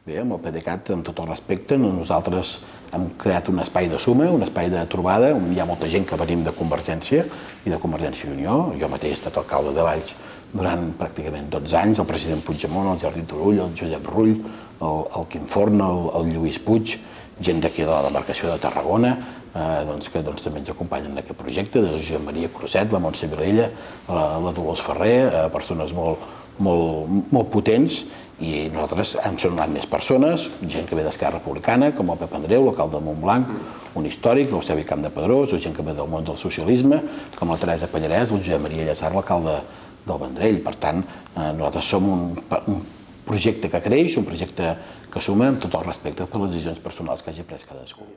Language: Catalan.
Bé, amb el PDeCAT, amb tot el respecte, nosaltres hem creat un espai de suma, un espai de trobada, on hi ha molta gent que venim de Convergència i de Convergència i Unió. Jo mateix he estat alcalde de Valls durant pràcticament 12 anys, el president Puigdemont, el Jordi Turull, el Josep Rull, el, el Quim Forna, el, el Lluís Puig, gent d'aquí de la demarcació de Tarragona, eh, doncs, que doncs, també ens acompanyen en aquest projecte, de Josep Maria Cruzet, la Montse Vilella, la, la Dolors Ferrer, eh, persones molt, molt, molt potents i nosaltres hem sonat més persones, gent que ve d'Esquerra Republicana, com el Pep Andreu, l'alcalde de Montblanc, un històric, l'Eusebi Camp de Pedrós, o gent que ve del món del socialisme, com la Teresa Pallarès, el Josep Maria Llaçar, l'alcalde del Vendrell. Per tant, eh, nosaltres som un, un projecte que creix, un projecte que suma amb tot el respecte per les decisions personals que hagi pres cadascú.